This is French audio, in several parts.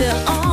heures en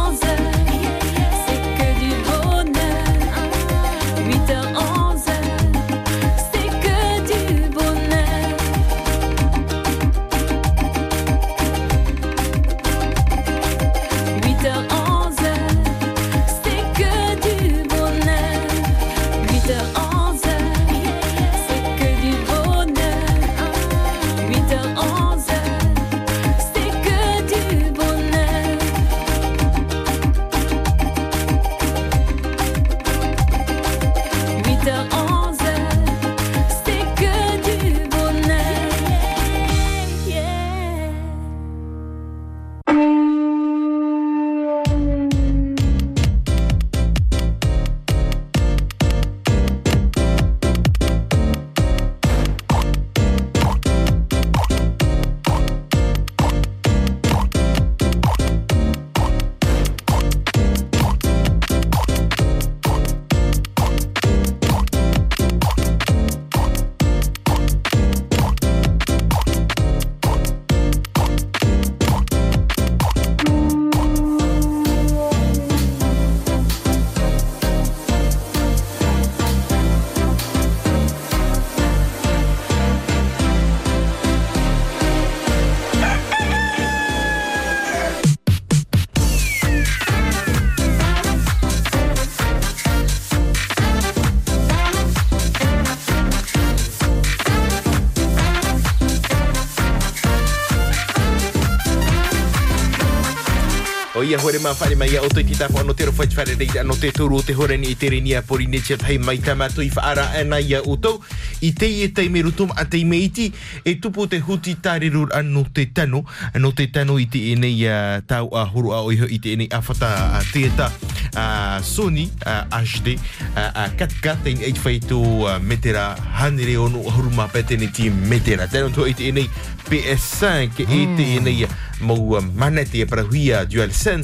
ia hore ma whare mai o te tita whano te rowhai whare reira no te turu o te hore ni i te reni a pori ne tia tai mai tamato i whaara ana ia o tau i te i te me rutum a te me iti e tupu te huti tārirur ano te tano no te tano i te e nei a tau a huru a oiho i te e nei a whata a teata a Sony a HD a 4K te i whai tō metera hanere ono huru ma petene ti metera tēnā tō i te e nei PS5 e te e nei mau manete e parahuia DualSense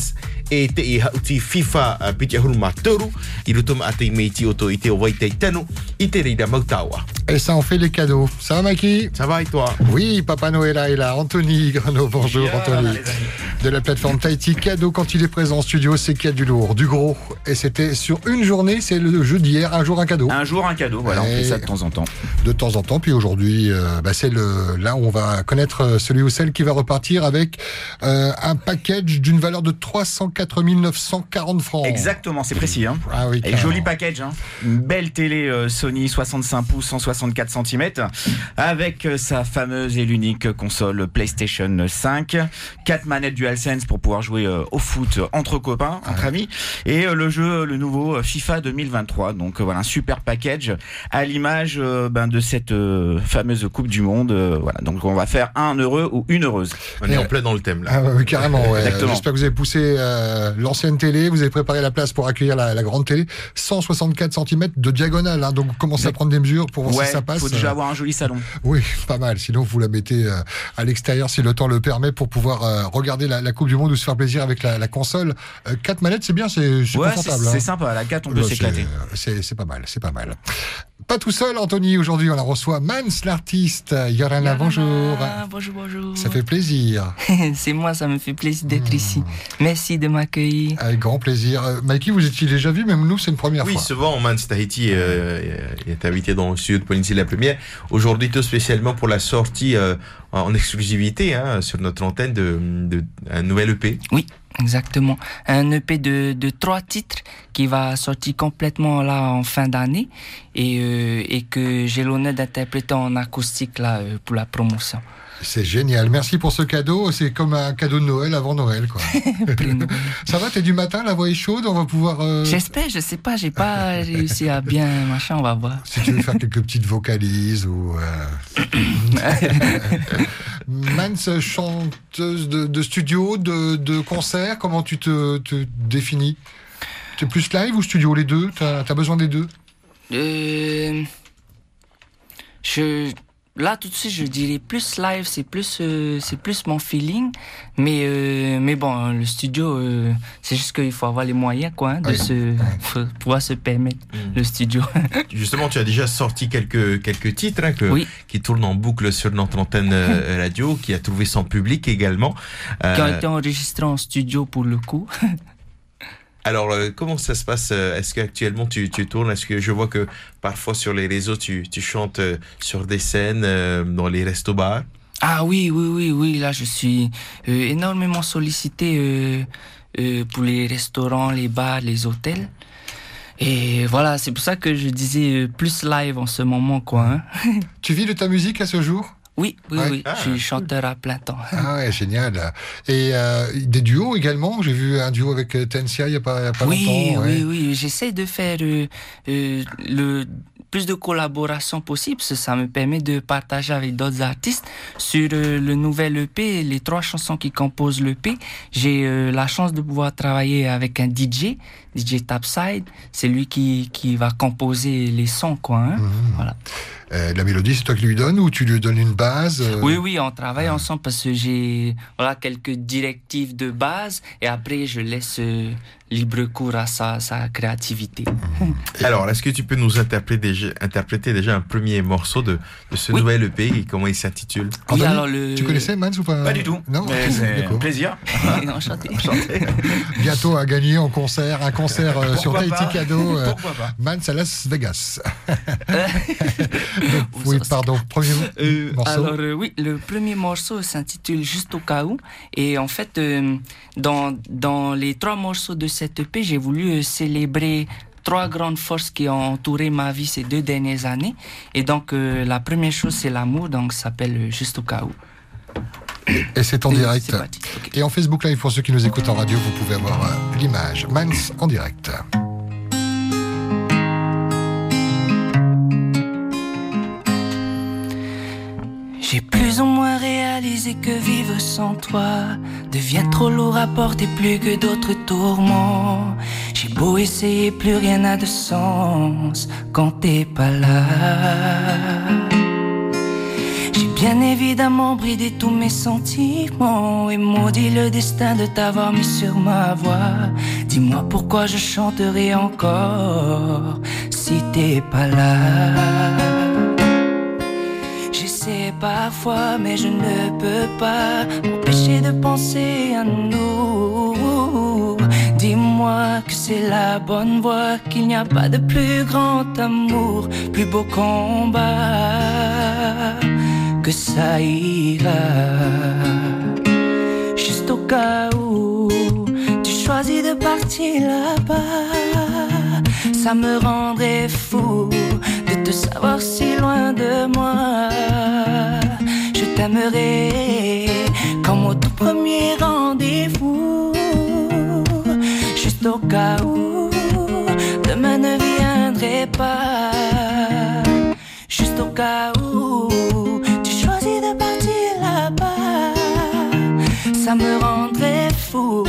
e te i hauti FIFA uh, piti ahuru mātoru i ruto ma te meiti o to i te tanu i te reira mautawa. Et ça, on fait les cadeaux. Ça va, Maki Ça va et toi Oui, Papa Noël est là. Anthony Grano, bonjour yeah, Anthony. De la plateforme Tahiti. Cadeau, quand il est présent en studio, c'est qu'il y a du lourd, du gros. Et c'était sur une journée, c'est le jeu d'hier, un jour un cadeau. Un jour un cadeau, voilà, et on fait ça de temps en temps. De temps en temps, puis aujourd'hui, euh, bah, c'est le là où on va connaître celui ou celle qui va repartir avec euh, un package d'une valeur de 304 940 francs. Exactement, c'est précis. Hein. Ah oui, et joli package. Hein. Une belle télé euh, Sony 65 pouces, 164 cm, avec euh, sa fameuse et l'unique console PlayStation 5, quatre manettes DualSense pour pouvoir jouer euh, au foot entre copains, entre amis, et euh, le jeu, le nouveau FIFA 2023. Donc voilà, un super package à l'image ben, de cette fameuse Coupe du Monde. voilà, donc on va faire un heureux ou une heureuse. On est en plein dans le thème là. Ah, oui, carrément. Ouais. J'espère que vous avez poussé euh, l'ancienne télé, vous avez préparé la place pour accueillir la, la grande télé. 164 cm de diagonale, hein, donc commencez à prendre des mesures pour voir ouais, si ça passe. Il faut déjà avoir un joli salon. Oui, pas mal. Sinon, vous la mettez euh, à l'extérieur si le temps le permet pour pouvoir euh, regarder la, la, Coupe du Monde ou se faire plaisir avec la, la console. Euh, 4 manettes, c'est bien, c'est ouais, confortable. C'est hein. sympa, la 4, on peut s'éclater. C'est pas mal, c'est pas mal. Pas tout seul, Anthony. Aujourd'hui, on la reçoit Mans, l'artiste. Yorana, bonjour. Bonjour, bonjour. Ça fait plaisir. c'est moi, ça me fait plaisir d'être mmh. ici. Merci de m'accueillir. Avec grand plaisir. Euh, Mikey, vous étiez déjà vu, même nous, c'est une première oui, fois. Oui, souvent, Mans Tahiti euh, est invité dans le studio de Police la première. Aujourd'hui, tout spécialement pour la sortie euh, en exclusivité hein, sur notre antenne de, de un nouvel EP. Oui. Exactement. Un EP de, de trois titres qui va sortir complètement là en fin d'année et, euh, et que j'ai l'honneur d'interpréter en acoustique là euh, pour la promotion. C'est génial. Merci pour ce cadeau. C'est comme un cadeau de Noël avant Noël, quoi. Ça va, t'es du matin, la voix est chaude, on va pouvoir. Euh... J'espère, je sais pas, j'ai pas réussi à bien machin, on va voir. Si tu veux faire quelques petites vocalises ou. Mans, chanteuse de, studio, de, de, concert, comment tu te, définis? Tu es plus live ou studio, les deux? T'as as besoin des deux? Euh... Je là tout de suite je dirais plus live, c'est plus euh, c'est plus mon feeling, mais euh, mais bon le studio euh, c'est juste qu'il faut avoir les moyens quoi hein, de Oui. se faut pouvoir se permettre Mm. le studio. Justement, tu as déjà sorti quelques, quelques titres hein, que, Oui. qui tournent en boucle sur notre antenne euh, radio, qui a trouvé son public également. Euh, qui ont été enregistrés en studio pour le coup. alors, euh, comment ça se passe euh, Est-ce qu'actuellement tu, tu tournes? Est-ce que je vois que parfois sur les réseaux, tu, tu chantes euh, sur des scènes, euh, dans les restos-bars Ah oui, oui, oui, oui, là je suis euh, énormément sollicité euh, euh, pour les restaurants, les bars, les hôtels. Et voilà, c'est pour ça que je disais euh, plus live en ce moment, quoi. hein. Tu vis de ta musique à ce jour? Oui, oui, Ouais. oui, Ah. je suis chanteur à plein temps. Ah ouais, génial. Et euh, des duos également? J'ai vu un duo avec euh, Tensia il n'y a pas, il y a pas oui, longtemps. ouais. oui, oui, j'essaie de faire euh, euh, le plus de collaborations possible, parce que ça me permet de partager avec d'autres artistes. Sur euh, le nouvel EP, les trois chansons qui composent l'EP, j'ai euh, la chance de pouvoir travailler avec un DJ, DJ Tapside. C'est lui qui, qui va composer les sons, quoi. hein. Mhm. Voilà. Euh, la mélodie, c'est toi qui lui donnes ou tu lui donnes une base Oui, oui, on travaille ensemble parce que j'ai voilà quelques directives de base et après je laisse libre cours à sa, sa créativité. Alors, est-ce que tu peux nous interpréter déjà, interpréter déjà un premier morceau de, de ce Oui. nouvel EP et comment il s'intitule? Oui, Anthony, alors le. Tu connaissais Mans ou pas? Pas du tout. Non, c'est un plaisir. Enchanté. Bientôt à gagner en concert, un concert euh, sur Tahiti pas? Cadeau. euh, Pourquoi pas? Mans à Las Vegas. Ou oui, pardon. Premier Euh, morceau. alors euh, oui, le premier morceau s'intitule Juste au cas où. Et en fait, euh, dans, dans les trois morceaux de cette EP, j'ai voulu euh, célébrer trois grandes forces qui ont entouré ma vie ces deux dernières années. Et donc, euh, la première chose, c'est l'amour, donc ça s'appelle euh, Juste au cas où. Et c'est en Et direct. Et en Facebook Live, pour ceux qui nous écoutent en radio, vous pouvez avoir l'image. Mans en direct. J'ai plus ou moins réalisé que vivre sans toi devient trop lourd à porter plus que d'autres tourments. J'ai beau essayer, plus rien n'a de sens quand t'es pas là. J'ai bien évidemment bridé tous mes sentiments et maudit le destin de t'avoir mis sur ma voie. Dis-moi pourquoi je chanterai encore si t'es pas là. Parfois, mais je ne peux pas m'empêcher de penser à nous. Dis-moi que c'est la bonne voie, qu'il n'y a pas de plus grand amour, plus beau combat, que ça ira. Juste au cas où tu choisis de partir là-bas, ça me rendrait fou te savoir si loin de moi. Je t'aimerais comme au tout premier rendez-vous, juste au cas où demain ne viendrait pas, juste au cas où tu choisis de partir là-bas. Ça me rendrait fou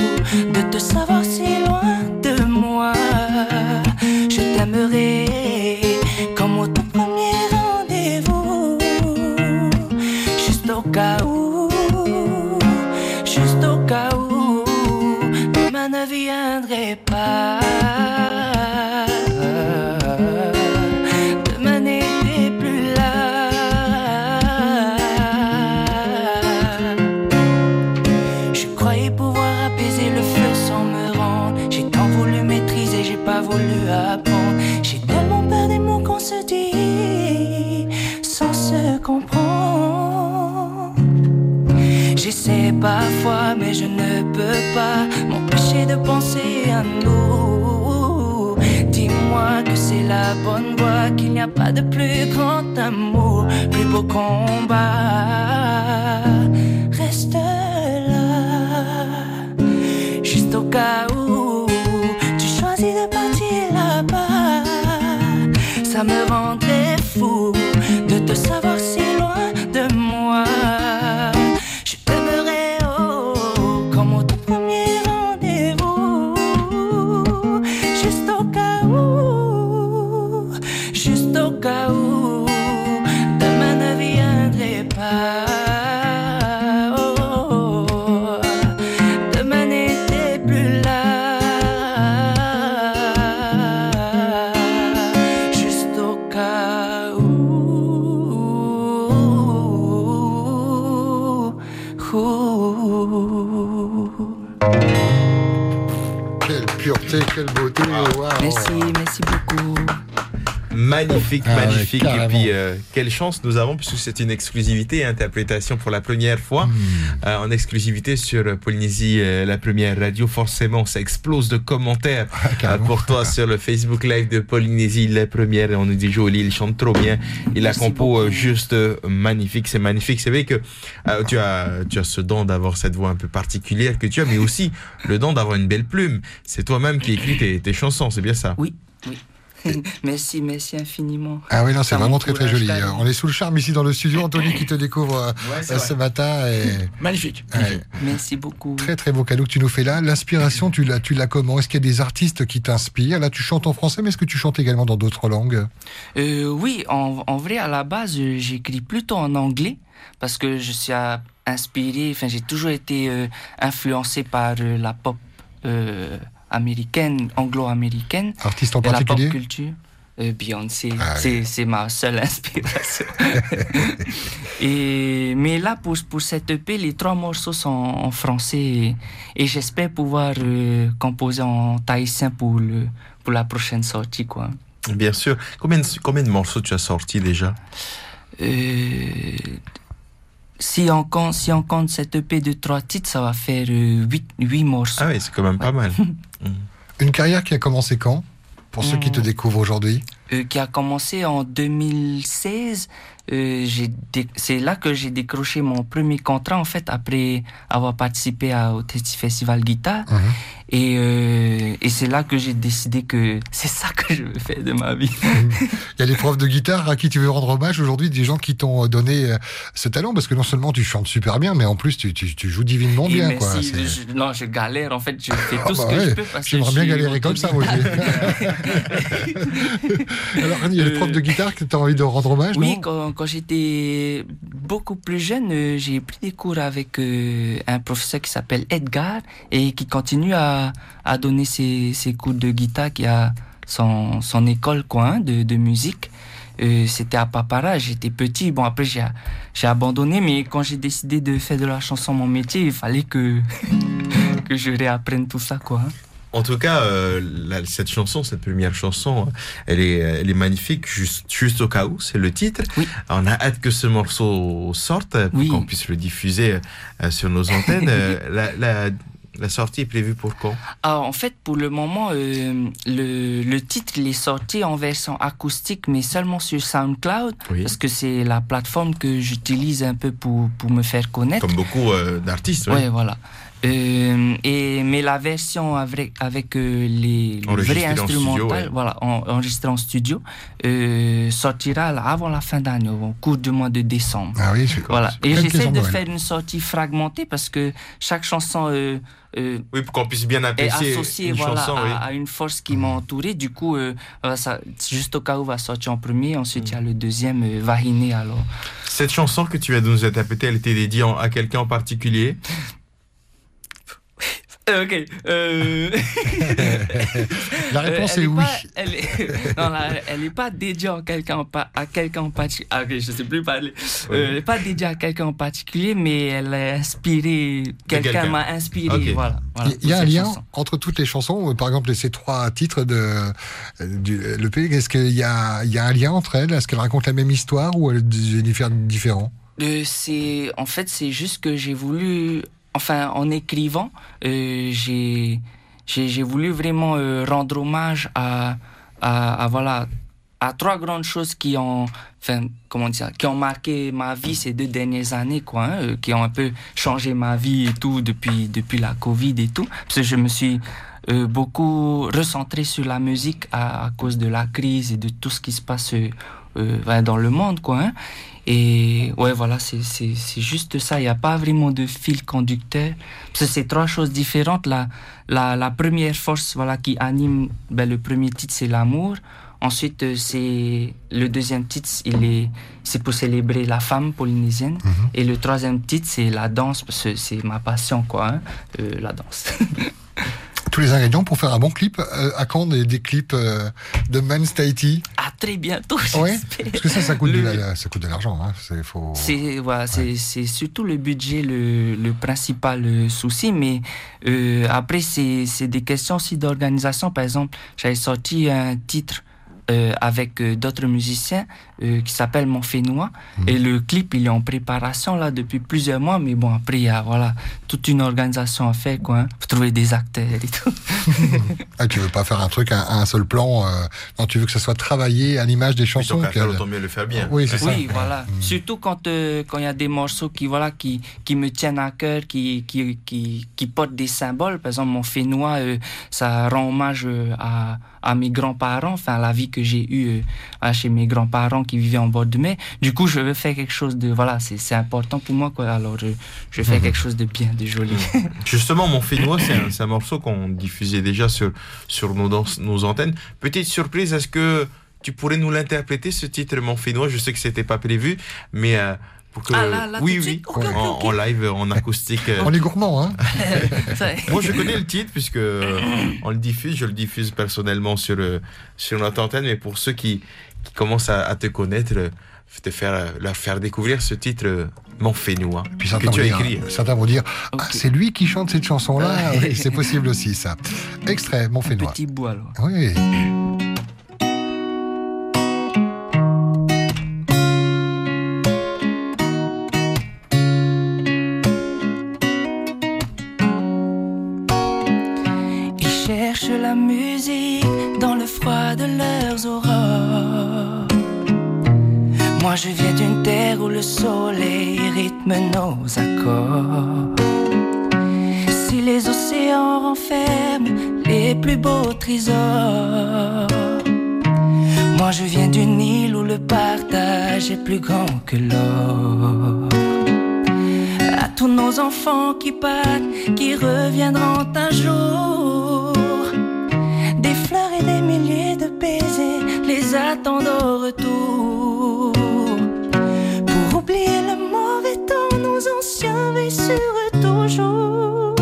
de te savoir si loin de moi. Je t'aimerais pureté, quelle beauté. waouh. Merci, merci beaucoup. Magnifique, Ah ouais, magnifique. Et puis, euh, quelle chance nous avons, puisque c'est une exclusivité, interprétation pour la première fois, Hmm. euh, en exclusivité sur Polynésie, euh, la première radio. Forcément, ça explose de commentaires Ah, euh, pour toi sur le Facebook Live de Polynésie, la première. Et on nous dit joli, il chante trop bien. Et la compo, euh, beaucoup. juste euh, magnifique, c'est magnifique. C'est vrai que euh, tu, as, tu as ce don d'avoir cette voix un peu particulière que tu as, mais aussi le don d'avoir une belle plume. C'est toi-même qui écris tes, tes chansons, c'est bien ça? Oui, oui. merci, merci infiniment. Ah oui, non, c'est vraiment très très joli. On est sous le charme ici dans le studio. Anthony qui te découvre euh, Ouais, euh, ce matin. Et... Magnifique. Ouais, Merci beaucoup. très très beau cadeau que tu nous fais là. L'inspiration, tu l'as, tu l'as comment? Est-ce qu'il y a des artistes qui t'inspirent? Là, tu chantes en français, mais est-ce que tu chantes également dans d'autres langues? Euh, oui, en, en vrai, à la base, j'écris plutôt en anglais parce que je suis inspiré, enfin, j'ai toujours été euh, influencé par euh, la pop euh, américaine, anglo-américaine, Artiste en et la pop particulier culture. Euh, Beyoncé, Ah oui. c'est, ma seule inspiration. et, mais là, pour, pour cette EP, les trois morceaux sont en français et, et j'espère pouvoir euh, composer en tahitien pour, le, pour la prochaine sortie. Quoi. Bien sûr. Combien de, combien de morceaux tu as sortis déjà? Euh, si, on compte, si on compte cette EP de trois titres, ça va faire euh, huit, huit morceaux. Ah oui, c'est quand même pas mal. Une carrière qui a commencé quand? Pour ceux qui te Hmm. découvrent aujourd'hui? Euh, qui a commencé en 2016. Euh, c'est là que j'ai décroché mon premier contrat, en fait, après avoir participé à- au Festival Guitare. Mhm. Et, euh, et c'est là que j'ai décidé que c'est ça que je veux faire de ma vie. Il y a des profs de guitare à qui tu veux rendre hommage aujourd'hui, des gens qui t'ont euh, donné ce talent, parce que non seulement tu chantes super bien, mais en plus tu, tu, tu joues divinement Et bien. mais Quoi. si C'est- je- non, je galère, en fait, je fais Ah tout ce bah que ouais, je peux. J'aimerais bien galérer comme ça, moi. Alors, il y a des profs de guitare que tu as envie de rendre hommage, Oui, non? Quand, j'étais beaucoup plus jeune, euh, j'ai pris des cours avec euh, un professeur qui s'appelle Edgar et qui continue à, à donner ses, ses cours de guitare, qui a son, son école quoi, hein, de, de musique. Euh, C'était à Papara, j'étais petit. Bon, après, j'ai abandonné, mais quand j'ai décidé de faire de la chanson mon métier, il fallait que, que je réapprenne tout ça. quoi. En tout cas, euh, la- cette chanson, cette première chanson, elle est, elle est magnifique. Juste, juste au cas où, c'est le titre. Oui. On a hâte que ce morceau sorte pour Oui. qu'on puisse le diffuser euh, sur nos antennes. Euh, la, la, la sortie est prévue pour quand? Ah, en fait, pour le moment, euh, le, le titre il est sorti en version acoustique, mais seulement sur SoundCloud, Oui. parce que c'est la plateforme que j'utilise un peu pour, pour me faire connaître. Comme beaucoup d'artistes. oui. Ouais, voilà. Euh, et, mais la version avec, avec euh, les, les Enregistrée vrais instrumentales, ouais. voilà, en, enregistré en studio, euh, sortira avant la fin d'année, au cours du mois de décembre. Ah oui, je Voilà. Et j'essaie de faire une sortie fragmentée parce que chaque chanson euh, euh, Oui, pour qu'on puisse bien apprécier associé une voilà, chanson. à, oui. à une force qui m'a entouré. Du coup, euh, ça, juste au cas où va sortir en premier. Ensuite, il y a le deuxième, euh, Vahiné. Alors, Cette chanson que tu vas nous interpréter, elle était dédiée à quelqu'un en particulier? Euh, ok. euh, La euh, réponse elle est oui. Pas, elle est, non, là, elle n'est pas dédiée quelqu'un à quelqu'un en particulier. Ah, ok, je sais plus parler. Euh, elle n'est pas dédiée à quelqu'un en particulier, mais elle a inspiré. Quelqu'un m'a inspiré. Voilà. voilà, Il y a un lien entre toutes les chansons, euh, par exemple ces trois titres de euh, du le pays. Est-ce qu'il y a, il y a un lien entre elles? Est-ce qu'elles racontent la même histoire ou elles diffèrent différents Euh, c'est en fait c'est juste que j'ai voulu enfin en écrivant euh, j'ai j'ai voulu vraiment euh, rendre hommage à, à voilà à trois grandes choses qui ont enfin comment dire qui ont marqué ma vie ces deux dernières années quoi hein, euh, qui ont un peu changé ma vie et tout depuis depuis la Covid et tout. Parce que je me suis beaucoup recentré sur la musique à, cause de la crise et de tout ce qui se passe euh, dans le monde quoi hein. Et ouais, voilà, c'est juste ça. Il n'y a pas vraiment de fil conducteur. Parce que c'est trois choses différentes. La, la, la première force voilà, qui anime ben, le premier titre, c'est l'amour. Ensuite, euh, c'est le deuxième titre, il est c'est pour célébrer la femme polynésienne. Et le troisième titre, c'est la danse, parce que c'est ma passion, quoi, hein, euh, la danse. Tous les ingrédients pour faire un bon clip. Euh, à quand des, des clips euh, de Men's Tahiti à très bientôt. Ouais, parce que ça, ça coûte, de, la- ça coûte de l'argent. Hein. C'est faut... Voilà, c'est c'est surtout le budget le, le principal euh, souci, mais euh, après c'est des questions aussi d'organisation. Par exemple, j'avais sorti un titre avec d'autres musiciens euh, qui s'appelle Mon Fénois Mhm. et le clip il est en préparation là depuis plusieurs mois, mais bon après il y a voilà toute une organisation à faire quoi. Hein. Faut trouver des acteurs et tout. Ah, tu veux pas faire un truc à, à un seul plan. euh, non, tu veux que ça soit travaillé à l'image des chansons. Puis faire, mieux le faire bien. Oui, c'est ça. Oui, voilà. Surtout quand euh, quand il y a des morceaux qui voilà qui qui me tiennent à cœur, qui qui qui, qui portent des symboles. Par exemple, mon fénois, euh, ça rend hommage euh, à à mes grands-parents, enfin à la vie que j'ai eue euh, chez mes grands-parents qui vivaient en bord de mer. Du coup, je veux faire quelque chose de voilà, c'est important pour moi quoi. Alors je je fais quelque chose de bien, de joli. Justement, mon Fénois, c'est un, morceau qu'on diffusait déjà sur, sur nos, dans- nos antennes. Petite surprise, est-ce que tu pourrais nous l'interpréter, ce titre, mon Fénois Je sais que c'était pas prévu, mais euh, pour que. Ah, là, là, oui, oui, en, live, en acoustique. euh. On est gourmand, hein Moi, je connais le titre puisque euh, on le diffuse. Je le diffuse personnellement sur euh, sur notre antenne, mais pour ceux qui, qui commencent à, à te connaître, euh, te faire euh, leur faire découvrir ce titre, euh, mon Fénois, Puis que tu as dire, écrit. certains vont dire. Ah, c'est lui qui chante cette chanson-là. Oui, c'est possible aussi, ça. Extrait, mon Un fénois. petit bout alors. Oui. Nos accords. Si les océans renferment les plus beaux trésors. Moi je viens d'une île où le partage est plus grand que l'or. À tous nos enfants qui partent, qui reviendront un jour. Des fleurs et des milliers de baisers les attendent au retour. Anciens veillent sur toujours.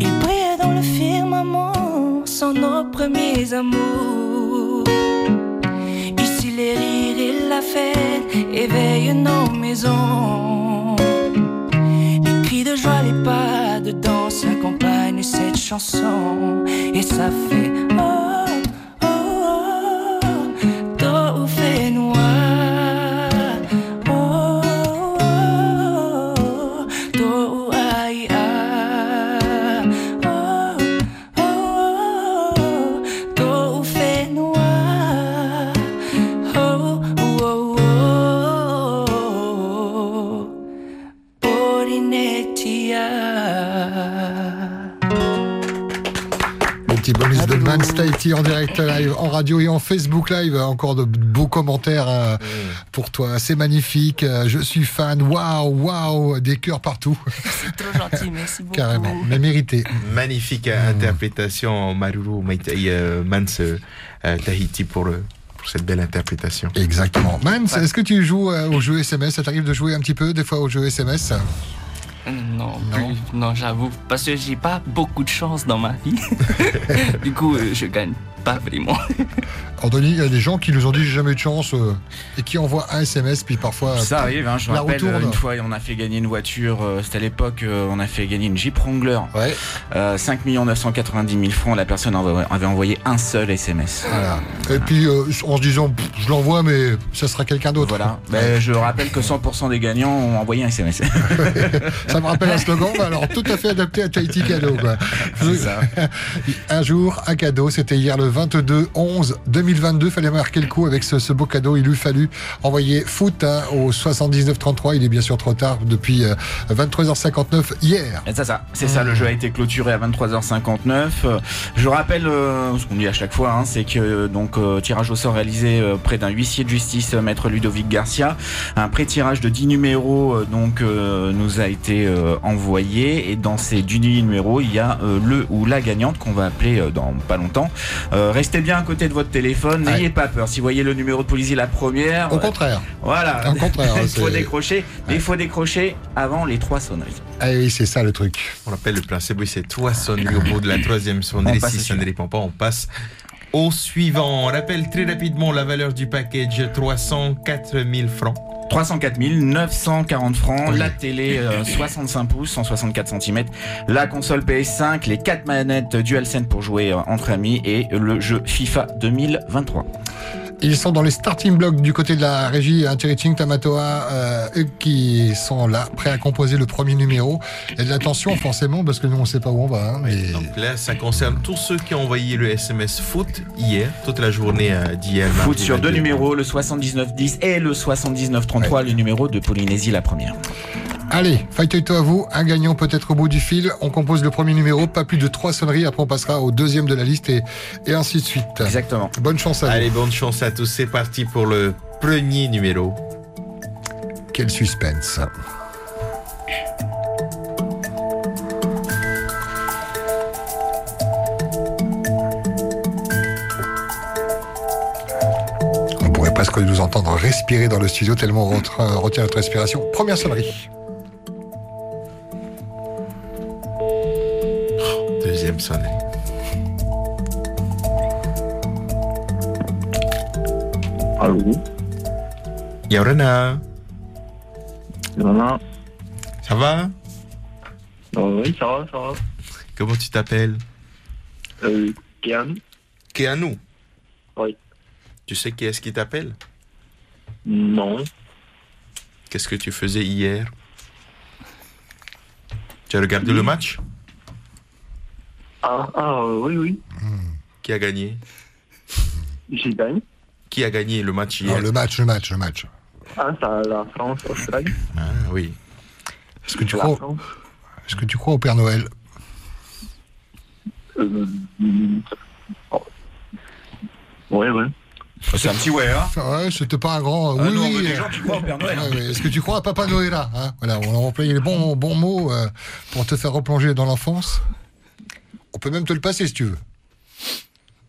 Ils brillent dans le firmament, sont nos premiers amours. Ici les rires et la fête éveillent nos maisons. Les cris de joie, les pas de danse accompagnent cette chanson. Et ça fait radio et en Facebook live. Encore de beaux commentaires euh, pour toi. C'est magnifique. euh, Je suis fan. Waouh, waouh. Des cœurs partout. C'est trop gentil, merci beaucoup. Carrément. Mais mérité. Magnifique euh, interprétation, Maruru Mans euh, Tahiti pour, pour cette belle interprétation. Exactement. Man, est-ce que tu joues euh, aux jeux SMS Ça t'arrive de jouer un petit peu des fois aux jeux SMS Non, Non. non, j'avoue. Parce que j'ai pas beaucoup de chance dans ma vie. du coup, euh, je gagne pas vraiment. Anthony, il y a des gens qui nous ont dit j'ai jamais eu de chance euh, et qui envoient un SMS puis parfois. Ça arrive, hein, je me rappelle retourne. euh, une fois on a fait gagner une voiture, euh, c'était à l'époque euh, on a fait gagner une Jeep Wrangler, Ouais. euh, 5 990 000 francs, la personne avait envoyé un seul SMS. Voilà. Et puis euh, en se disant je l'envoie mais ça sera quelqu'un d'autre. Voilà, Ben, je rappelle que 100% des gagnants ont envoyé un SMS. Ça me rappelle un slogan, mais alors tout à fait adapté à Tahiti cadeau. Quoi. C'est ça. Un jour, un cadeau, c'était hier le 22 11 2022. Fallait marquer le coup avec ce, beau cadeau? Il lui fallu envoyer foot hein, au 79 33. Il est bien sûr trop tard depuis euh, 23h59 hier. Et ça, c'est ça, le jeu a été clôturé à 23h59. Euh, Je rappelle euh, ce qu'on dit à chaque fois, hein, c'est que euh, donc euh, tirage au sort réalisé euh, près d'un huissier de justice, euh, maître Ludovic Garcia. Un pré-tirage de 10 numéros euh, donc euh, nous a été euh, envoyé et dans ces 10 numéros, il y a euh, le ou la gagnante qu'on va appeler euh, dans pas longtemps. Euh, restez bien à côté de votre téléphone, Ouais. n'ayez pas peur. Si vous voyez le numéro de police la première, Au euh, contraire. voilà, Au contraire, il faut décrocher, mais il faut décrocher avant les trois sonneries. Ah oui, c'est ça le truc. On rappelle le principe, oui, c'est trois sonneries au bout de la troisième sonnerie. Si ça ne répond pas, on passe Au suivant, on rappelle très rapidement la valeur du package 304 000 francs. 304 940 francs, Oui. la télé euh, 65 pouces, 164 cm, la console PS5, les 4 manettes DualSense pour jouer euh, entre amis et le jeu FIFA 2023. Ils sont dans les starting blocks du côté de la régie Interating Tamatoa, euh, eux qui sont là, prêts à composer le premier numéro. Il y a de l'attention forcément parce que nous on sait pas où on va. hein, mais... Donc là, ça concerne tous ceux qui ont envoyé le SMS foot hier, toute la journée euh, d'hier. Foot sur deux 22. numéros, le 7910 et le 7933, le numéro de Polynésie la première. Allez, fight à vous, un gagnant peut-être au bout du fil. On compose le premier numéro, pas plus de trois sonneries. Après on passera au deuxième de la liste et, et ainsi de suite. Exactement. Bonne chance à vous. Allez, bonne chance à tous. C'est parti pour le premier numéro. Quel suspense. On pourrait presque nous entendre respirer dans le studio tellement on ret- retient notre respiration. Première sonnerie. Deuxième sonnerie. Allô? Yorana, Voilà. ça va? Euh, oui, ça va, ça va. Comment tu t'appelles? Euh, Kian Keanu? Oui. Tu sais qui est-ce qui t'appelle? Non. Qu'est-ce que tu faisais hier? Tu as regardé le match? Ah, ah euh, oui, oui. Qui a gagné J'ai gagné. Qui a gagné le match Non, hier le match, le match, le match. Ah, c'est la France, Australie. Ah oui. Est-ce que tu crois, est-ce que tu crois au Père Noël Euh, oh. Ouais, ouais. C'est un petit ouais, hein Ouais, c'était pas un grand. oui, Ah, oui. veut des euh, gens qui croient au Père Noël. hein. Ouais, ouais. Est-ce que tu crois à Papa Noël là hein? Voilà, on a employé les bons, bons mots euh, pour te faire replonger dans l'enfance. On peut même te le passer si tu veux.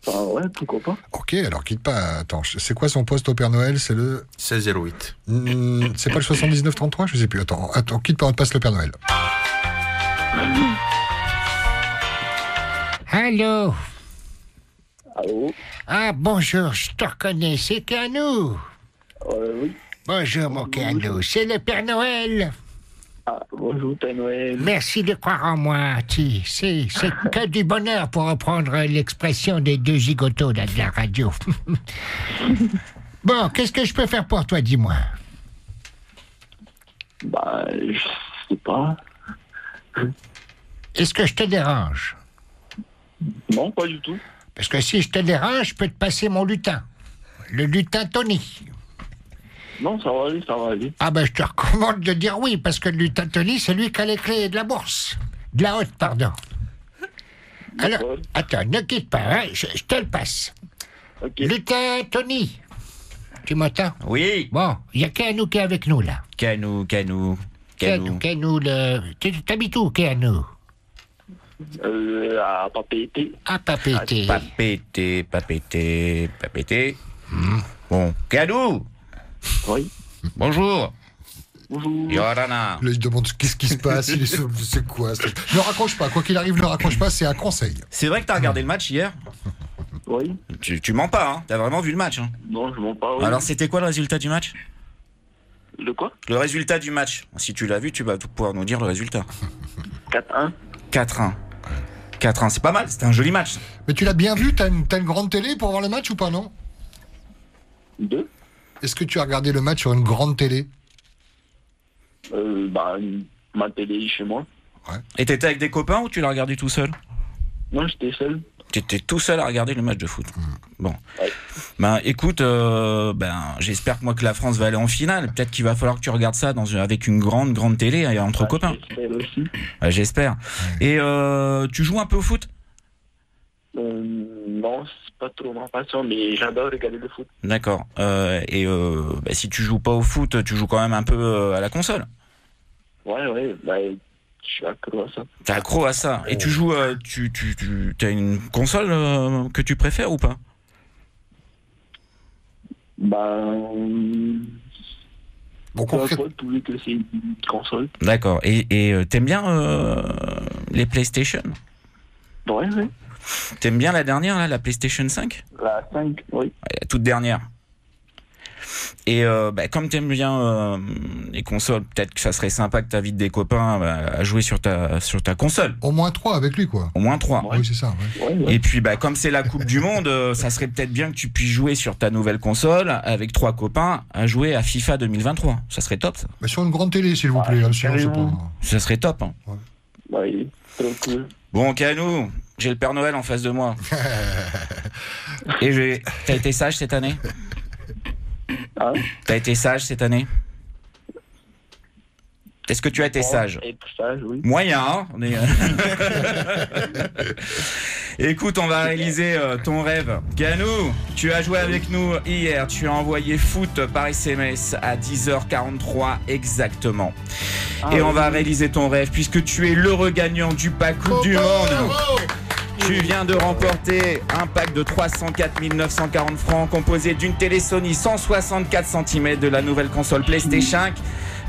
Ah, ouais, pourquoi pas. Ok, alors quitte pas. Attends, c'est quoi son poste au Père Noël C'est le. 1608. Hmm, c'est pas le 7933 Je sais plus. Attends, attends, quitte pas, on te passe le Père Noël. Allô Allô Ah, bonjour, je te reconnais, c'est Canou. euh, Oui. Bonjour, mon Canou, c'est le Père Noël. Ah, bonjour, Noël. Merci de croire en moi, sais, c'est que du bonheur pour reprendre l'expression des deux gigotos là, de la radio. bon, qu'est-ce que je peux faire pour toi, dis-moi? Bah, je sais pas. Est-ce que je te dérange? Non, pas du tout. Parce que si je te dérange, je peux te passer mon lutin. Le lutin Tony. Non, ça va aller, ça va aller. Ah ben, je te recommande de dire oui, parce que le lutin Tony, c'est lui qui a les clés de la bourse. De la haute, pardon. Alors, attends, ne quitte pas, hein, je, je te le passe. Ok. Lutin Tony, tu m'entends? Oui, Bon, il y a Keanu qui est avec nous, là. Canou, Canou, Keanu, Canou. Keanu, le... Tu t'habites où, Keanu? Euh, à Papété. Ah, papété. Pas pété, pas pété, pas pété. Bon, Canou, Oui. bonjour. Bonjour. Yorana. Là, il demande qu'est-ce qui se passe. il est- C'est quoi c'est- Ne raccroche pas. Quoi qu'il arrive, ne raccroche pas. C'est un conseil. C'est vrai que t'as regardé le match hier Oui. tu, tu mens pas, hein T'as vraiment vu le match, hein Non, je mens pas. Oui. Alors, c'était quoi le résultat du match De quoi Le résultat du match. Si tu l'as vu, tu vas pouvoir nous dire le résultat. 4-1 4-1. 4-1, c'est pas mal, c'était un joli match. Mais tu l'as bien vu T'as une, t'as une grande télé pour voir le match ou pas, non? 2 Est-ce que tu as regardé le match sur une grande télé euh, Bah, ma télé chez moi. Et t'étais avec des copains ou tu l'as regardé tout seul Non, j'étais seul. T'étais tout seul à regarder le match de foot. Bon. Ouais. Ben écoute, euh, ben j'espère que moi que la France va aller en finale. Peut-être qu'il va falloir que tu regardes ça dans une- avec une grande grande télé et entre Ah, copains. J'espère aussi. Ouais, j'espère. Et euh, tu joues un peu au foot? Euh, non, c'est pas trop ma passion, mais j'adore regarder le foot. D'accord. Euh, et euh, ben, si tu joues pas au foot, tu joues quand même un peu euh, à la console. Ouais, ouais, bah, je suis accro à ça. T'es accro à ça. Et tu joues, euh, tu, tu, tu as une console euh, que tu préfères ou pas? Bah, euh, Bon, pourvu que c'est une console. D'accord. Et et, euh, t'aimes bien euh, les PlayStation? Ouais, ouais. T'aimes bien la dernière, là, la PlayStation 5 La 5, oui. La toute dernière. Et euh, bah, comme t'aimes bien euh, les consoles, peut-être que ça serait sympa que t'invites des copains bah, à jouer sur ta, sur ta console. Au moins trois avec lui, quoi. Au moins trois. Oui, c'est ça. ouais. Ouais, ouais. Et puis, bah, comme c'est la Coupe du Monde, euh, ça serait peut-être bien que tu puisses jouer sur ta nouvelle console avec trois copains à jouer à FIFA 2023. Ça serait top, ça. Mais sur une grande télé, s'il vous plaît. hein, sinon, c'est carrément. pas- Ça serait top. hein. Cool. Bon, Canou, j'ai le Père Noël en face de moi. Et j'ai. T'as été sage cette année? Hein T'as été sage cette année? Est-ce que tu as été sage? Être sage, oui. Moyen, hein on est- Écoute, on va réaliser euh, ton rêve. Ganou, tu as joué avec nous hier. Tu as envoyé foot par SMS à 10h43 exactement. Ah, Et on oui. va réaliser ton rêve puisque tu es l'heureux gagnant du pack Coupe du Monde. Tu viens de remporter un pack de 304 940 francs composé d'une télé Sony 164 cm de la nouvelle console PlayStation 5.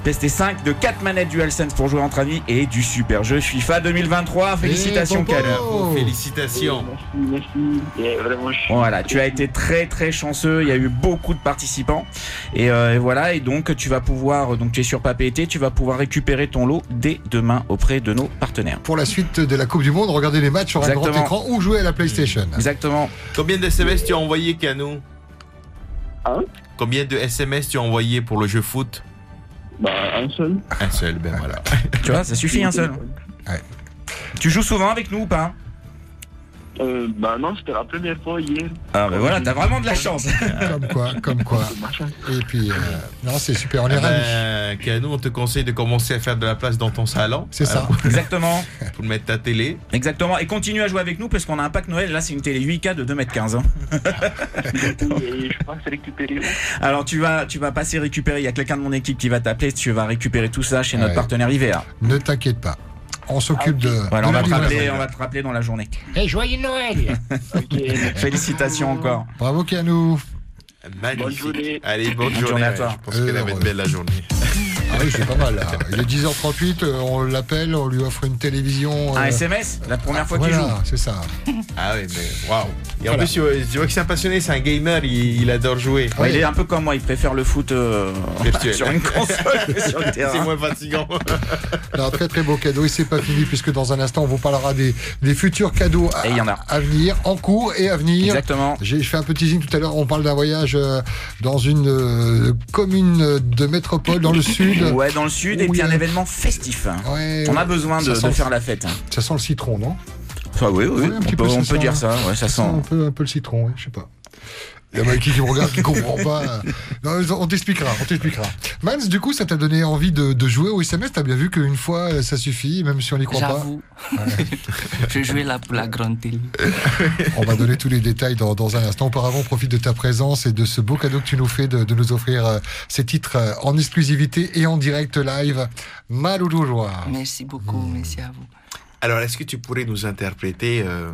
PlayStation 5 de 4 manettes DualSense pour jouer entre amis et du super jeu FIFA 2023. Félicitations. Kader. Oh. Félicitations. Merci, merci. Vraiment, je Voilà, tu as été très très chanceux. Il y a eu beaucoup de participants et, euh, et voilà. Et donc tu vas pouvoir, donc tu es sur Papé été, tu vas pouvoir récupérer ton lot dès demain auprès de nos partenaires. Pour la suite de la Coupe du Monde, regardez les matchs sur un grand écran ou jouer à la PlayStation. Exactement. Combien de SMS tu as envoyé, Canou Hein? Combien de SMS tu as envoyé pour le jeu foot? Bah, un seul. Un seul, ben voilà. Tu vois, ça suffit un seul. Tu joues souvent avec nous ou pas? Euh, bah non, c'était la première fois hier. Ah ben voilà, t'as vraiment de la chance. Comme quoi, comme quoi. Et puis, euh, non, c'est super, on est ravis. ben, Canou, on te conseille de commencer à faire de la place dans ton salon. C'est ça. Exactement. Pour mettre ta télé. Exactement. Et continue à jouer avec nous parce qu'on a un pack Noël. Là, c'est une télé 8K de 2m15. hein. Et je pense récupérer. Alors, tu vas, tu vas passer récupérer. Il y a quelqu'un de mon équipe qui va t'appeler. Tu vas récupérer tout ça chez notre Ouais. partenaire IVA. Ne t'inquiète pas. On s'occupe de. Voilà, de on va, te rappeler, on va te rappeler dans la journée. Et joyeux Noël Ok. Félicitations encore. Bravo, Kianou. Magnifique. Bonne journée. Allez, bonne, Bonne journée à toi. Je pense qu'elle va être Heureux. belle la journée. Ah oui, c'est pas mal. Là. Il est 10h38, euh, on l'appelle, on lui offre une télévision. Un euh, SMS La première fois qu'il joue. Voilà, c'est ça. Ah oui, mais waouh. Et en plus, tu vois, tu vois que c'est un passionné, c'est un gamer, il, il adore jouer. Ouais, il est un peu comme moi. Il préfère le foot euh, Virtuel. sur une console que sur le C'est moins fatigant. Un très très beau cadeau et c'est pas fini puisque dans un instant on vous parlera des, des futurs cadeaux à, Et il y en a. à venir, en cours et à venir. Exactement. J'ai fait un petit teasing tout à l'heure, on parle d'un voyage euh, dans une euh, commune de métropole dans le sud. Ouais, dans le sud. Et puis un événement festif. Ouais, On a besoin de faire la fête. ça sent le citron, non? Ah oui, oui, Ouais, un on petit peut, peu, on peut dire ça. Ouais, ça Ça sent un peu, un peu le citron, oui, je sais pas. Il y a Mikey qui me regarde, qui comprend pas. Non, on t'expliquera, on t'expliquera. Mans, du coup, ça t'a donné envie de, de jouer au SMS T'as bien vu qu'une fois, euh, ça suffit, même si on n'y croit pas? J'avoue. je jouais là pour la grande télé. On va donner tous les détails dans, dans un instant. Auparavant, on profite de ta présence et de ce beau cadeau que tu nous fais de, de nous offrir euh, ces titres euh, en exclusivité et en direct live. Maloulou joie. Merci beaucoup, merci à vous. Alors, est-ce que tu pourrais nous interpréter euh,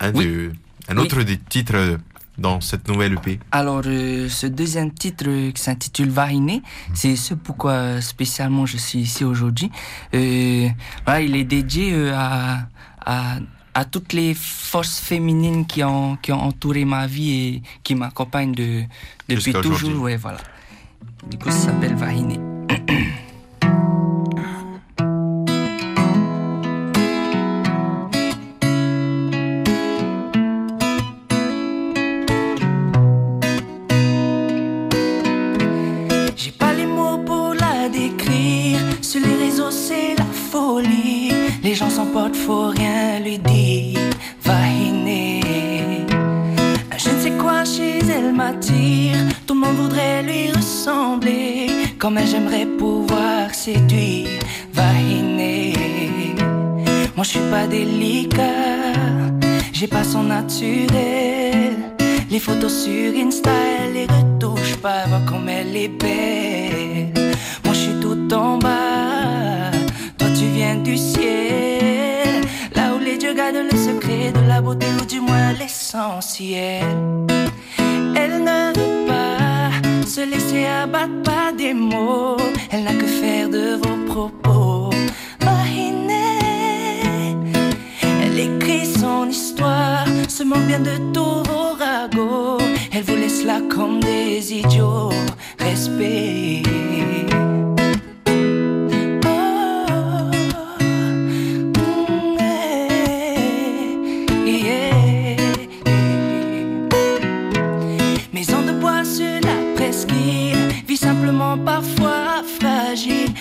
un, Oui. de- un Oui. autre des titres dans cette nouvelle EP Alors, euh, ce deuxième titre euh, qui s'intitule Vahiné, c'est ce pourquoi spécialement je suis ici aujourd'hui. Voilà, il est dédié à, à, à toutes les forces féminines qui ont, qui ont entouré ma vie et qui m'accompagnent de, depuis toujours. Ouais, voilà. Du coup, ça s'appelle Vahiné. Les photos sur Insta, les retouche pas. Voir comme elle est belle.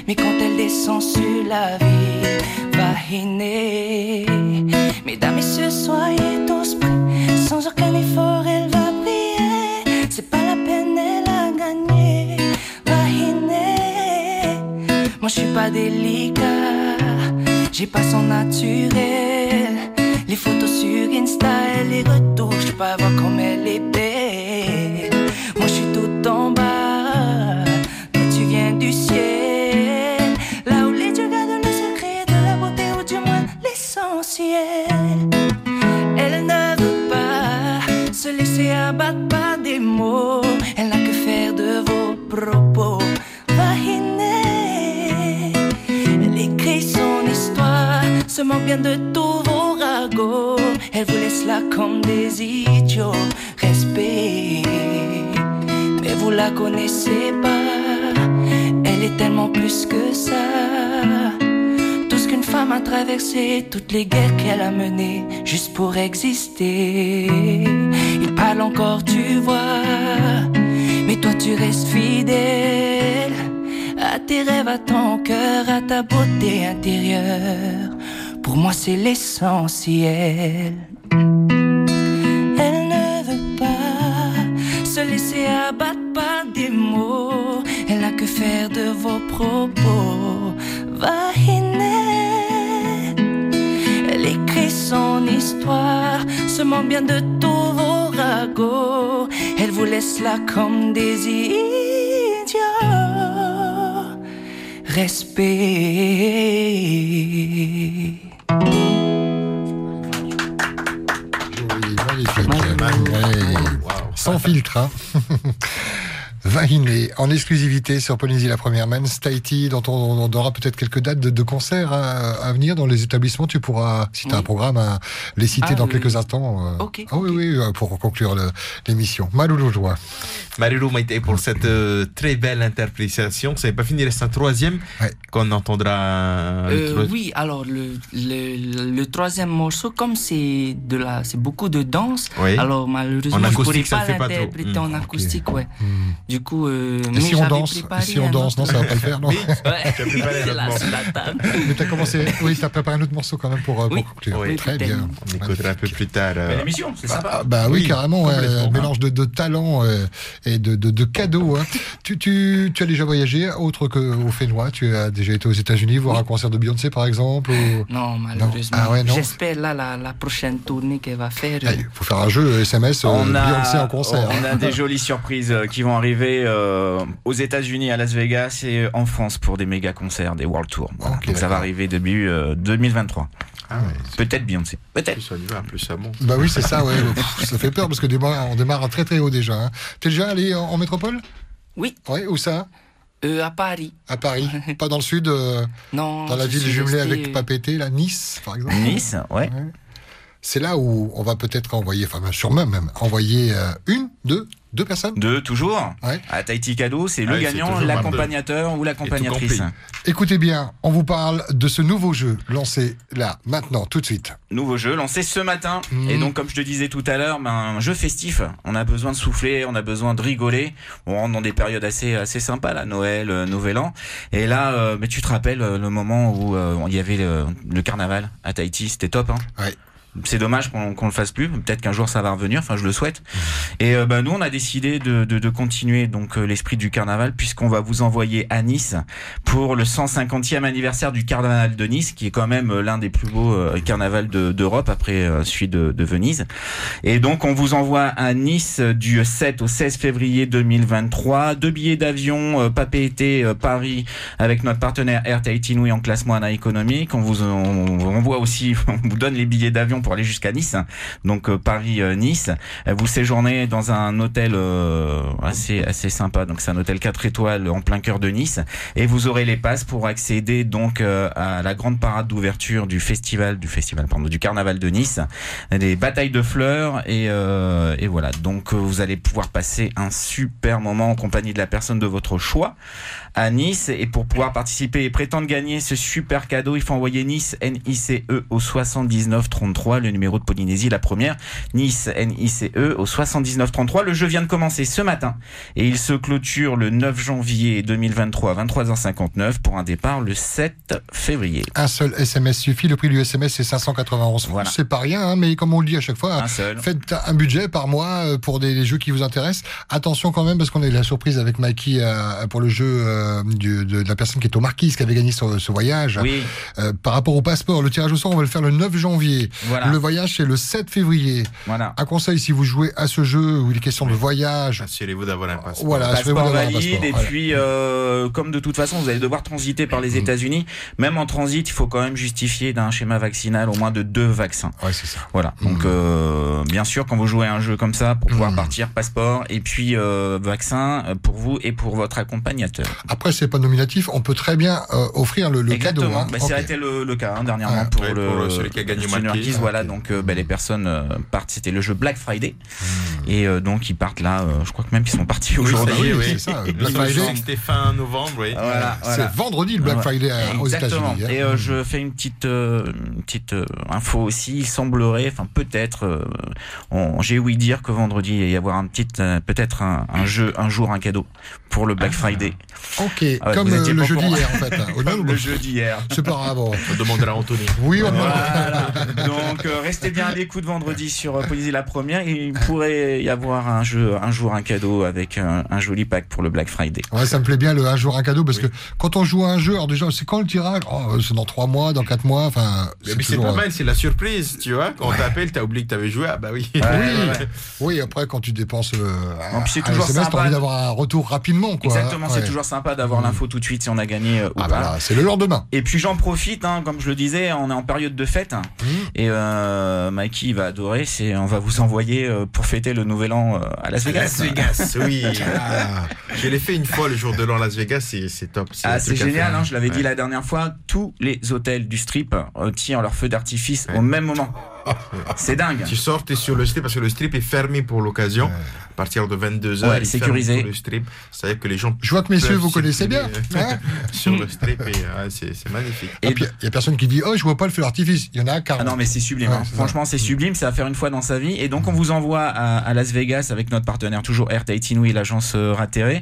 Mais quand elle descend sur la ville, va hiner. Mesdames, messieurs, soyez tous prêts, sans aucun effort, elle va briller. C'est pas la peine, elle a gagné, va hiner. Moi, je suis pas délicat, j'ai pas son naturel. Les photos sur Insta, elle les retouche, je peux pas voir comme elle est bien de vos ragots. Elle vous laisse là comme des idiots. Respect, mais vous la connaissez pas. Elle est tellement plus que ça. Tout ce qu'une femme a traversé, toutes les guerres qu'elle a menées, juste pour exister. Il parle encore, tu vois, mais toi tu restes fidèle à tes rêves, à ton cœur, à ta beauté intérieure. Pour moi, c'est l'essentiel. Elle ne veut pas se laisser abattre par des mots. Elle n'a que faire de vos propos. Va hiner. Elle écrit son histoire, se moque bien de tous vos ragots. Elle vous laisse là comme des idiots. Respect. Sans filtre, hein. Vahiné, en exclusivité sur Polynésie la première man, Tahiti, dont on, on aura peut-être quelques dates de, de concerts à, à venir dans les établissements. Tu pourras, si tu as un programme, à les citer Ah, dans oui. quelques instants. euh. Ok, Ah oui, oui, euh, pour conclure l'émission. Maloulou Joie. Marilu Maïté pour cette euh, très belle interprétation. C'est pas fini, il reste un troisième Ouais. qu'on entendra. euh, oui, alors le, le, le troisième morceau, comme c'est de la, c'est beaucoup de danse, Oui. alors malheureusement En je ça pourrais pas l'interpréter en ok. acoustique, ouais. Hmm. Du coup, euh, mais si on danse, préparé si on danse, non, ça va pas le faire, non Oui. Ouais. Là. Mais t'as commencé, oui, t'as préparé un autre morceau quand même pour, euh, pour conclure. Oui. Très Oui, bien. On écoutera un peu plus tard. euh, l'émission, c'est sympa. Ah, bah oui, Oui, carrément, un mélange de, de talent euh, et de, de, de cadeaux. hein. Tu, tu, tu as déjà voyagé autre qu'au Fénois? Tu as déjà été aux États-Unis voir un concert de Beyoncé par exemple ou... Non, malheureusement. Ah ouais, non. J'espère là la, la prochaine tournée qu'elle va faire. Il faut faire un jeu SMS euh, a, Beyoncé en concert. on a des jolies surprises euh, qui vont arriver euh, aux États-Unis, à Las Vegas et en France pour des méga concerts, des World Tours. Voilà. Donc ça va arriver début euh, 2023. Ah ouais. Peut-être Beyoncé. Peut-être. Plus on y va, plus ça monte. Bah oui, c'est ça, ouais. Ça fait peur parce que démarre- on démarre très très haut déjà. Hein. T'es déjà allé en, en métropole? Oui, Ouais, où ça? Euh, à Paris. À Paris Pas dans le sud, euh, Non. dans la ville jumelée resté, avec euh, Papété, là, Nice par exemple? Nice, ouais. C'est là où on va peut-être envoyer, enfin sûrement même, envoyer euh, une, deux, deux personnes Deux, toujours. Ouais. À Tahiti Cadeau, c'est le gagnant, l'accompagnateur ou l'accompagnatrice. Écoutez bien, on vous parle de ce nouveau jeu lancé là, maintenant, tout de suite. Nouveau jeu lancé ce matin. Mhm. Et donc, comme je te disais tout à l'heure, ben, un jeu festif. On a besoin de souffler, on a besoin de rigoler. On rentre dans des périodes assez, assez sympas, là, Noël, euh, Nouvel An. Et là, euh, mais tu te rappelles euh, le moment où euh, il y avait le, le carnaval à Tahiti, c'était top, hein? Ouais. C'est dommage qu'on le fasse plus. Peut-être qu'un jour ça va revenir. Enfin, je le souhaite. Et euh, bah, nous, on a décidé de, de, de continuer donc euh, l'esprit du carnaval puisqu'on va vous envoyer à Nice pour le 150e anniversaire du carnaval de Nice, qui est quand même euh, l'un des plus beaux euh, carnavals de- d'Europe après celui de, de Venise. Et donc, on vous envoie à Nice du 7 au 16 février 2023. Deux billets d'avion, Papé été euh, Paris avec notre partenaire Air Tahiti Nui en classement ANA économique. On vous on, on envoie aussi, on vous donne les billets d'avion pour aller jusqu'à Nice. Donc euh, Paris-Nice. Euh, vous séjournez dans un hôtel euh, assez assez sympa. Donc c'est un hôtel 4 étoiles en plein cœur de Nice. Et vous aurez les passes pour accéder donc euh, à la grande parade d'ouverture du festival, du festival pardon, du carnaval de Nice, des batailles de fleurs et, euh, et voilà. Donc euh, vous allez pouvoir passer un super moment en compagnie de la personne de votre choix à Nice. Et pour pouvoir participer et prétendre gagner ce super cadeau, il faut envoyer Nice N-I-C-E au 79 33, le numéro de Polynésie, la première. Nice N-I-C-E au 79 33. Le jeu vient de commencer ce matin et il se clôture le 9 janvier 2023 à 23h59 pour un départ le 7 février. Un seul SMS suffit. Le prix du SMS, c'est 591 francs. Voilà. C'est pas rien, hein, mais comme on le dit à chaque fois, Un seul. faites un budget par mois euh, pour des, des jeux qui vous intéressent. Attention quand même, parce qu'on a eu la surprise avec Mikey euh, pour le jeu euh, du- de, de la personne qui est au Marquise, qui avait gagné ce, ce voyage. Oui, Euh, par rapport au passeport, le tirage au sort, on va le faire le 9 janvier. voilà. Le voyage, c'est le 7 février. voilà. Un conseil, si vous jouez à ce jeu où il est question de voyage, Assurez-vous d'avoir un passeport. voilà, passeport un valide passeport. et puis euh, comme de toute façon vous allez devoir transiter par les Mhm. États-Unis même en transit il faut quand même justifier d'un schéma vaccinal au moins de deux vaccins Ouais, c'est ça. voilà donc Mhm. euh, bien sûr quand vous jouez à un jeu comme ça pour pouvoir Mhm. partir passeport et puis euh, vaccin euh, pour vous et pour votre accompagnateur Après, c'est pas nominatif. On peut très bien euh, offrir le, le cadeau. exactement hein. bah, ça a été le, le cas hein, dernièrement pour Ouais, le pour celui qui a gagné. Marquis, Ah, voilà donc euh, bah, les personnes euh, partent c'était le jeu Black Friday Hmm. et euh, donc ils partent là euh, je crois que même qu'ils sont partis aujourd'hui oui, oui. c'est ça, Black Friday. C'était fin novembre, oui. voilà, voilà. C'est vendredi le Black. Friday euh, aux Exactement. États-Unis. hein. Et euh, je fais une petite, euh, une petite euh, info aussi. Il semblerait, enfin peut-être, euh, on- j'ai ouï dire que vendredi il va y avoir un petit, euh, peut-être un, un jeu, un jour un cadeau pour le Black Friday. Ok, Ah ouais, comme euh, le pas jeu au courant. d'hier en fait. Comme le jeu d'hier. C'est pas grave. On demandera à Anthony. Oui, on Voilà. Donc euh, restez bien à l'écoute vendredi sur euh, Poésie la première. Et il pourrait y avoir un jeu, un jour un cadeau avec un, un joli pack pour le Black Friday. Ouais, ça me plaît bien le un jour un cadeau parce que quand on joue à un jeu, alors déjà, c'est quand le tirage? Oh, C'est dans trois mois, dans quatre mois. Enfin, Mais c'est pas euh, mal, c'est la surprise, tu vois. Quand on t'appelle, t'as oublié que t'avais joué. Ah bah oui. Ouais, Oui, ouais, ouais. oui. Après, quand tu dépenses euh, c'est un toujours SMS, t'as sympa. envie d'avoir un retour rapidement, quoi. Exactement, Ouais. c'est toujours sympa d'avoir l'info tout de suite si on a gagné euh, ou Ah pas. bah c'est le lendemain. Et puis j'en profite, hein, comme je le disais, on est en période de fête hein, Mmh. et euh, Mikey va adorer. C'est, on va vous envoyer euh, pour fêter le Nouvel An euh, à Las Vegas. Las Vegas, oui. Ah, Je l'ai fait une fois le jour de l'an Las Vegas, c'est top. Ah, c'est à génial, hein, je l'avais dit la dernière fois. Tous les hôtels du strip tirent leur feu d'artifice Ouais. au même moment. C'est dingue. Tu sors, t'es sur le strip parce que le strip est fermé pour l'occasion. À partir de 22h, Ouais, sécurisé. le strip. C'est-à-dire que les gens Je vois que messieurs, vous connaissez bien. hein. sur le strip et ah, c'est c'est magnifique. Et puis, il y a personne qui dit Oh, je vois pas le feu d'artifice. Il y en a 40. Ah non mais c'est sublime, Ouais, hein. c'est franchement c'est sublime, c'est à faire une fois dans sa vie et donc on vous envoie à, à Las Vegas avec notre partenaire toujours Air Tahiti Nui, l'agence euh, Ratterré,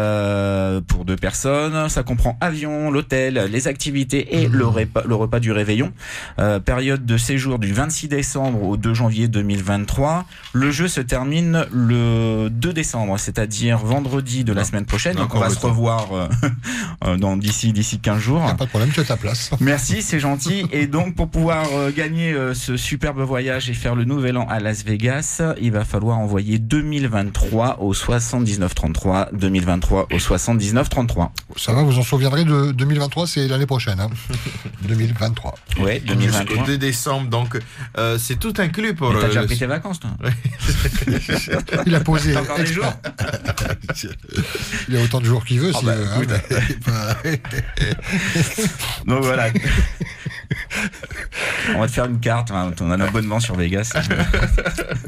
euh, pour deux personnes, ça comprend avion, l'hôtel, les activités et le, repas, le repas du réveillon, Euh, période de séjour du 26 décembre au 2 janvier 2023, le jeu se termine le 2 décembre, c'est-à-dire vendredi de la Non. semaine prochaine, donc on va le se temps. revoir euh, euh, dans d'ici d'ici 15 jours. A pas de problème, tu as ta place. Merci, c'est gentil. Et donc, pour pouvoir euh, gagner euh, ce superbe voyage et faire le nouvel an à Las Vegas, il va falloir envoyer 2023 au 7933. 2023 au 7933. Ça va, vous en souviendrez de 2023, c'est l'année prochaine. Hein. 2023. Ouais, Jusqu'au 2023. 2 décembre, donc euh, c'est tout inclus pour. Mais T'as euh, déjà pris tes vacances, toi Il a posé. Encore des jours Il a autant de jours qu'il veut. Ah s'il bah, veut, hein, Donc voilà. On va te faire une carte, hein, on a un abonnement sur Vegas.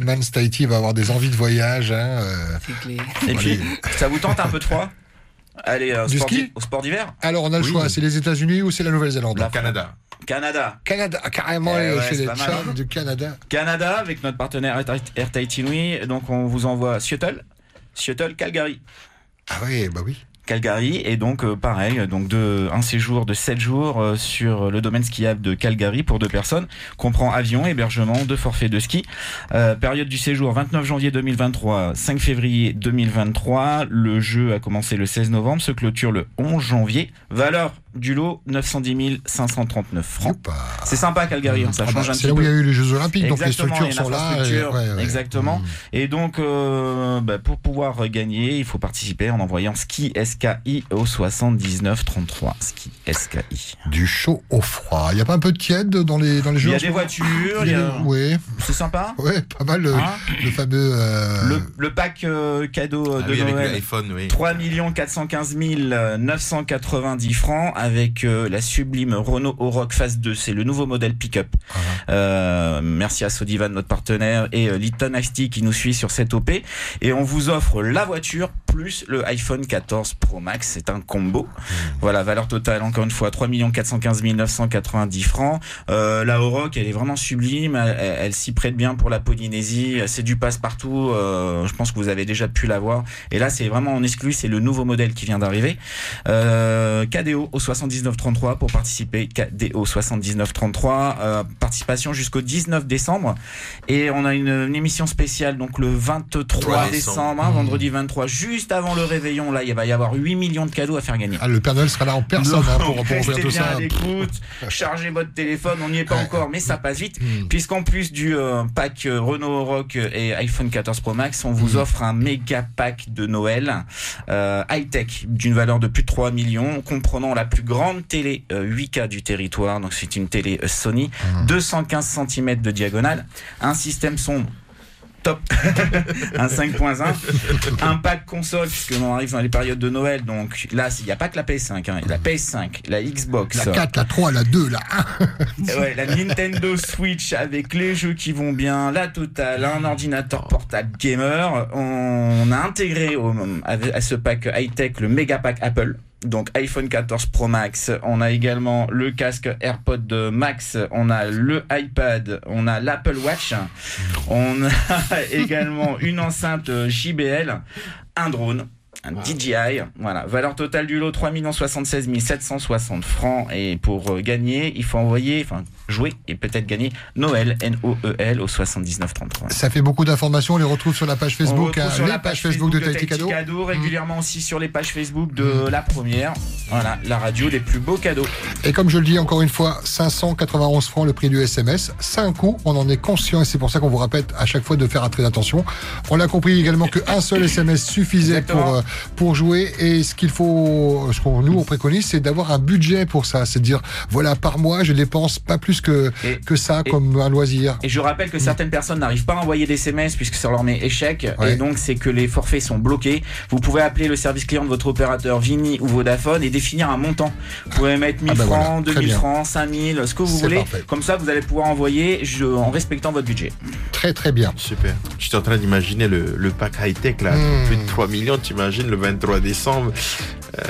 Man Tahiti va avoir des envies de voyage. Hein, euh. Et puis, ça vous tente un peu de froid Allez, euh, Du sport ski au sport d'hiver Alors, on a le Oui. choix c'est les États-Unis ou c'est la Nouvelle-Zélande Le Canada. Canada. Canada, ah, carrément, Eh ouais, chez c'est les pas mal, Tchad hein. du Canada. Canada avec notre partenaire Air Tahiti Nui. Donc on vous envoie Seattle, Seattle, Calgary. Ah oui, bah oui. Calgary et donc euh, pareil donc de un séjour de 7 jours euh, sur le domaine skiable de Calgary pour deux personnes comprend avion hébergement deux forfaits de ski Euh, période du séjour 29 janvier 2023 5 février 2023 le jeu a commencé le 16 novembre se clôture le 11 janvier valeur du lot 910 539 francs c'est sympa Calgary hein, ça Ah bah, change un c'est petit là où peu il y a eu les Jeux Olympiques, donc les structures sont là. et- l'infrastructure, ouais, ouais. exactement. Mm. Et donc, euh, bah, pour pouvoir gagner, il faut participer en envoyant ski SK SKI au 7933. Ski SKI. Du chaud au froid. Il n'y a pas un peu de tiède dans les, dans les Il jeux y en a des voitures, Il il y y a Ouais, c'est sympa. ouais, pas mal le, Hein le fameux. euh, Le, le pack euh, cadeau Ah de oui, avec Noël. l'iPhone, oui. 3 415 990 francs avec euh, la sublime Renault Oroch Phase 2. C'est le nouveau modèle pick-up. Euh, merci à Sodivan, notre partenaire, et euh, Litton qui nous suit sur cette OP. Et on vous offre la voiture plus le iPhone 14 Pro Max. C'est un combo. Voilà, valeur totale, encore une fois, 3 415 990 francs. Euh, la Oroch, elle est vraiment sublime. Elle, elle- elle s'y prête bien pour la Polynésie. C'est du passe-partout. Euh, je pense que vous avez déjà pu la voir. Et là, c'est vraiment en exclu. C'est le nouveau modèle qui vient d'arriver. Euh, KDO au 7933 pour participer. KDO 7933. Euh, participation jusqu'au 19 décembre. Et on a une, une émission spéciale donc le 23 3 décembre, décembre. hein, vendredi 23, juste avant le réveillon. Là, il va y avoir 8 millions de cadeaux à faire gagner. Ah, le Père Noël sera là en personne hein, pour, pour ouvrir tout bien ça. à l'écoute, chargez votre téléphone, on n'y est pas Ouais. encore, mais ça passe vite. Hmm. Puisqu'en plus du euh, pack euh, Renault Rock et iPhone 14 Pro Max, on Hmm. vous offre un méga pack de Noël euh, high-tech d'une valeur de plus de 3 millions, comprenant la plus grande télé euh, 8K du territoire. Donc c'est une télé euh, Sony, Hmm. 215 cm de diagonale, un système son top, un 5.1, un pack console, puisque on arrive dans les périodes de Noël, donc là, il n'y a pas que la PS5, hein, la PS5, la Xbox, La 4, la 3, la 2, la 1. et ouais, la Nintendo Switch avec les jeux qui vont bien, la totale, un ordinateur portable gamer. On a intégré au, à ce pack high-tech le méga pack Apple. Donc iPhone 14 Pro Max, on a également le casque AirPod Max, on a le iPad, on a l'Apple Watch, on a également une enceinte JBL, un drone, un DJI, voilà. Valeur totale du lot 3 76 760 francs. Et pour euh, gagner, il faut envoyer, enfin, jouer et peut-être gagner Noël, N-O-E-L, au 7933. Ça fait beaucoup d'informations. On les retrouve sur la page Facebook, hein, sur les la pages Facebook de Tahiti Tahiti Cadeau. régulièrement aussi sur les pages Facebook de la première. Voilà, la radio des plus beaux cadeaux. Et comme je le dis encore une fois, 591 francs le prix du SMS. C'est un coût, on en est conscient et c'est pour ça qu'on vous répète à chaque fois de faire très attention. On a compris également qu'un seul SMS suffisait Exactement. pour, euh, pour jouer et ce qu'il faut, ce qu'on nous on préconise, c'est d'avoir un budget pour ça. C'est de dire, voilà, par mois, je dépense pas plus que, Et- que ça et- comme un loisir. Et je rappelle que certaines personnes n'arrivent pas à envoyer des SMS puisque ça leur met échec. Ouais. Et donc, c'est que les forfaits sont bloqués. Vous pouvez appeler le service client de votre opérateur Vini ou Vodafone et définir un montant. Vous pouvez mettre 1000 Ah bah francs, voilà, très 2000 bien. francs, 5000, ce que vous voulez. parfait. Comme ça, vous allez pouvoir envoyer je- en respectant votre budget. Très très bien. Super. J'étais en train d'imaginer le, le pack high-tech, là, Hmm. plus de 3 millions, le 23 décembre. euh,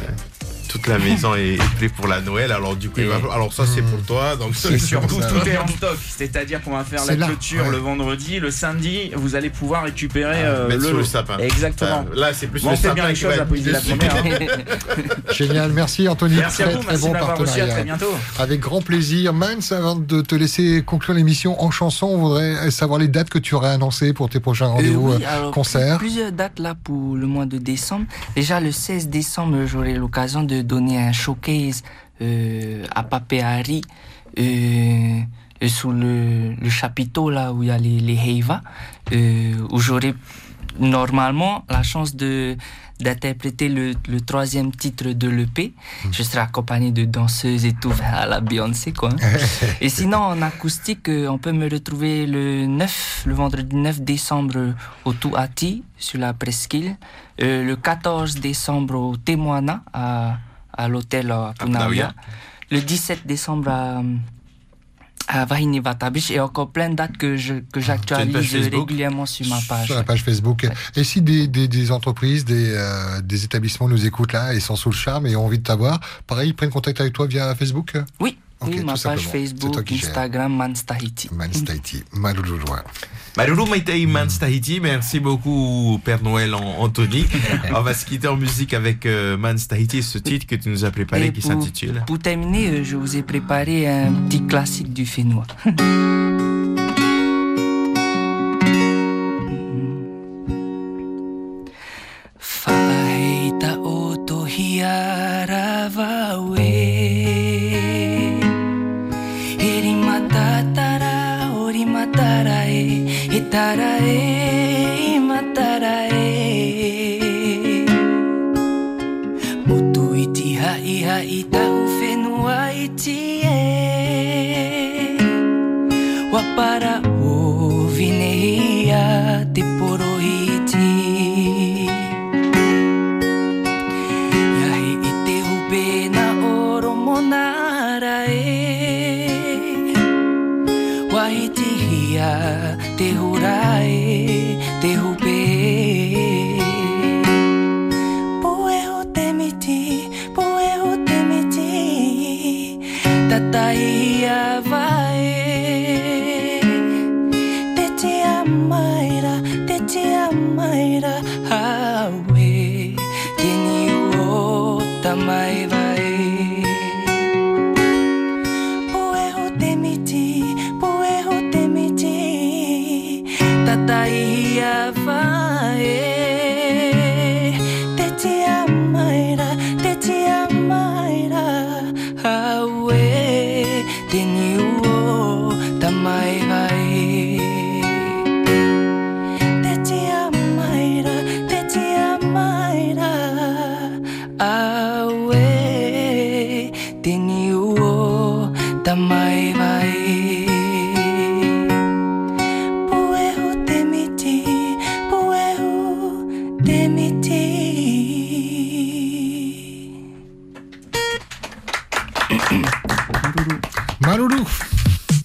toute la maison est, est prête pour la Noël, alors du coup, va- alors ça c'est pour toi, donc C'est surtout, tout est en stock. C'est-à-dire qu'on va faire la là, clôture ouais. le vendredi, le samedi, vous allez pouvoir récupérer Ah, euh, mettre le lot. le sapin. Exactement. Là, c'est plus Bon, le on fait sapin bien les choses à la première. Génial, merci Anthony. Merci à très vous, très merci bon. À partenariat. très bientôt. Avec grand plaisir. Mans, avant de te laisser conclure l'émission en chanson, on voudrait savoir les dates que tu aurais annoncées pour tes prochains rendez-vous. Euh, oui, euh, concerts. plus- Plusieurs dates là pour le mois de décembre. Déjà le 16 décembre, j'aurai l'occasion de donner un showcase euh, à Papeari euh, sous le, le chapiteau là où il y a les, les Heiva, euh, où j'aurai normalement la chance de d'interpréter le, le troisième titre de l'EP. Je serai accompagné de danseuses et tout, à la Beyoncé quoi. Et sinon, en acoustique, on peut me retrouver le 9, le vendredi 9 décembre au Touati, sur la presqu'île. Euh, le 14 décembre au Témoana, à, à l'hôtel à Punaouia. Punaouia. Le 17 décembre à, à Vahini Vatabich. Et encore plein de dates que je- que page j'actualise régulièrement sur ma page. Sur la page Facebook. Et si des, des, des entreprises, des, euh, des établissements nous écoutent là et sont sous le charme et ont envie de t'avoir, pareil, ils prennent contact avec toi via Facebook? Oui, Oui ma page Facebook. Instagram, Mans Tahiti. Mans Tahiti, Maloulouloua. Malulu Maitei Mans Tahiti, merci beaucoup Père Noël Anthony. On va se quitter en musique avec euh, Mans Tahiti, ce titre que tu nous as préparé Et qui s'intitule. Pour terminer, euh, je vous ai préparé un petit classique du Fénois. Itaú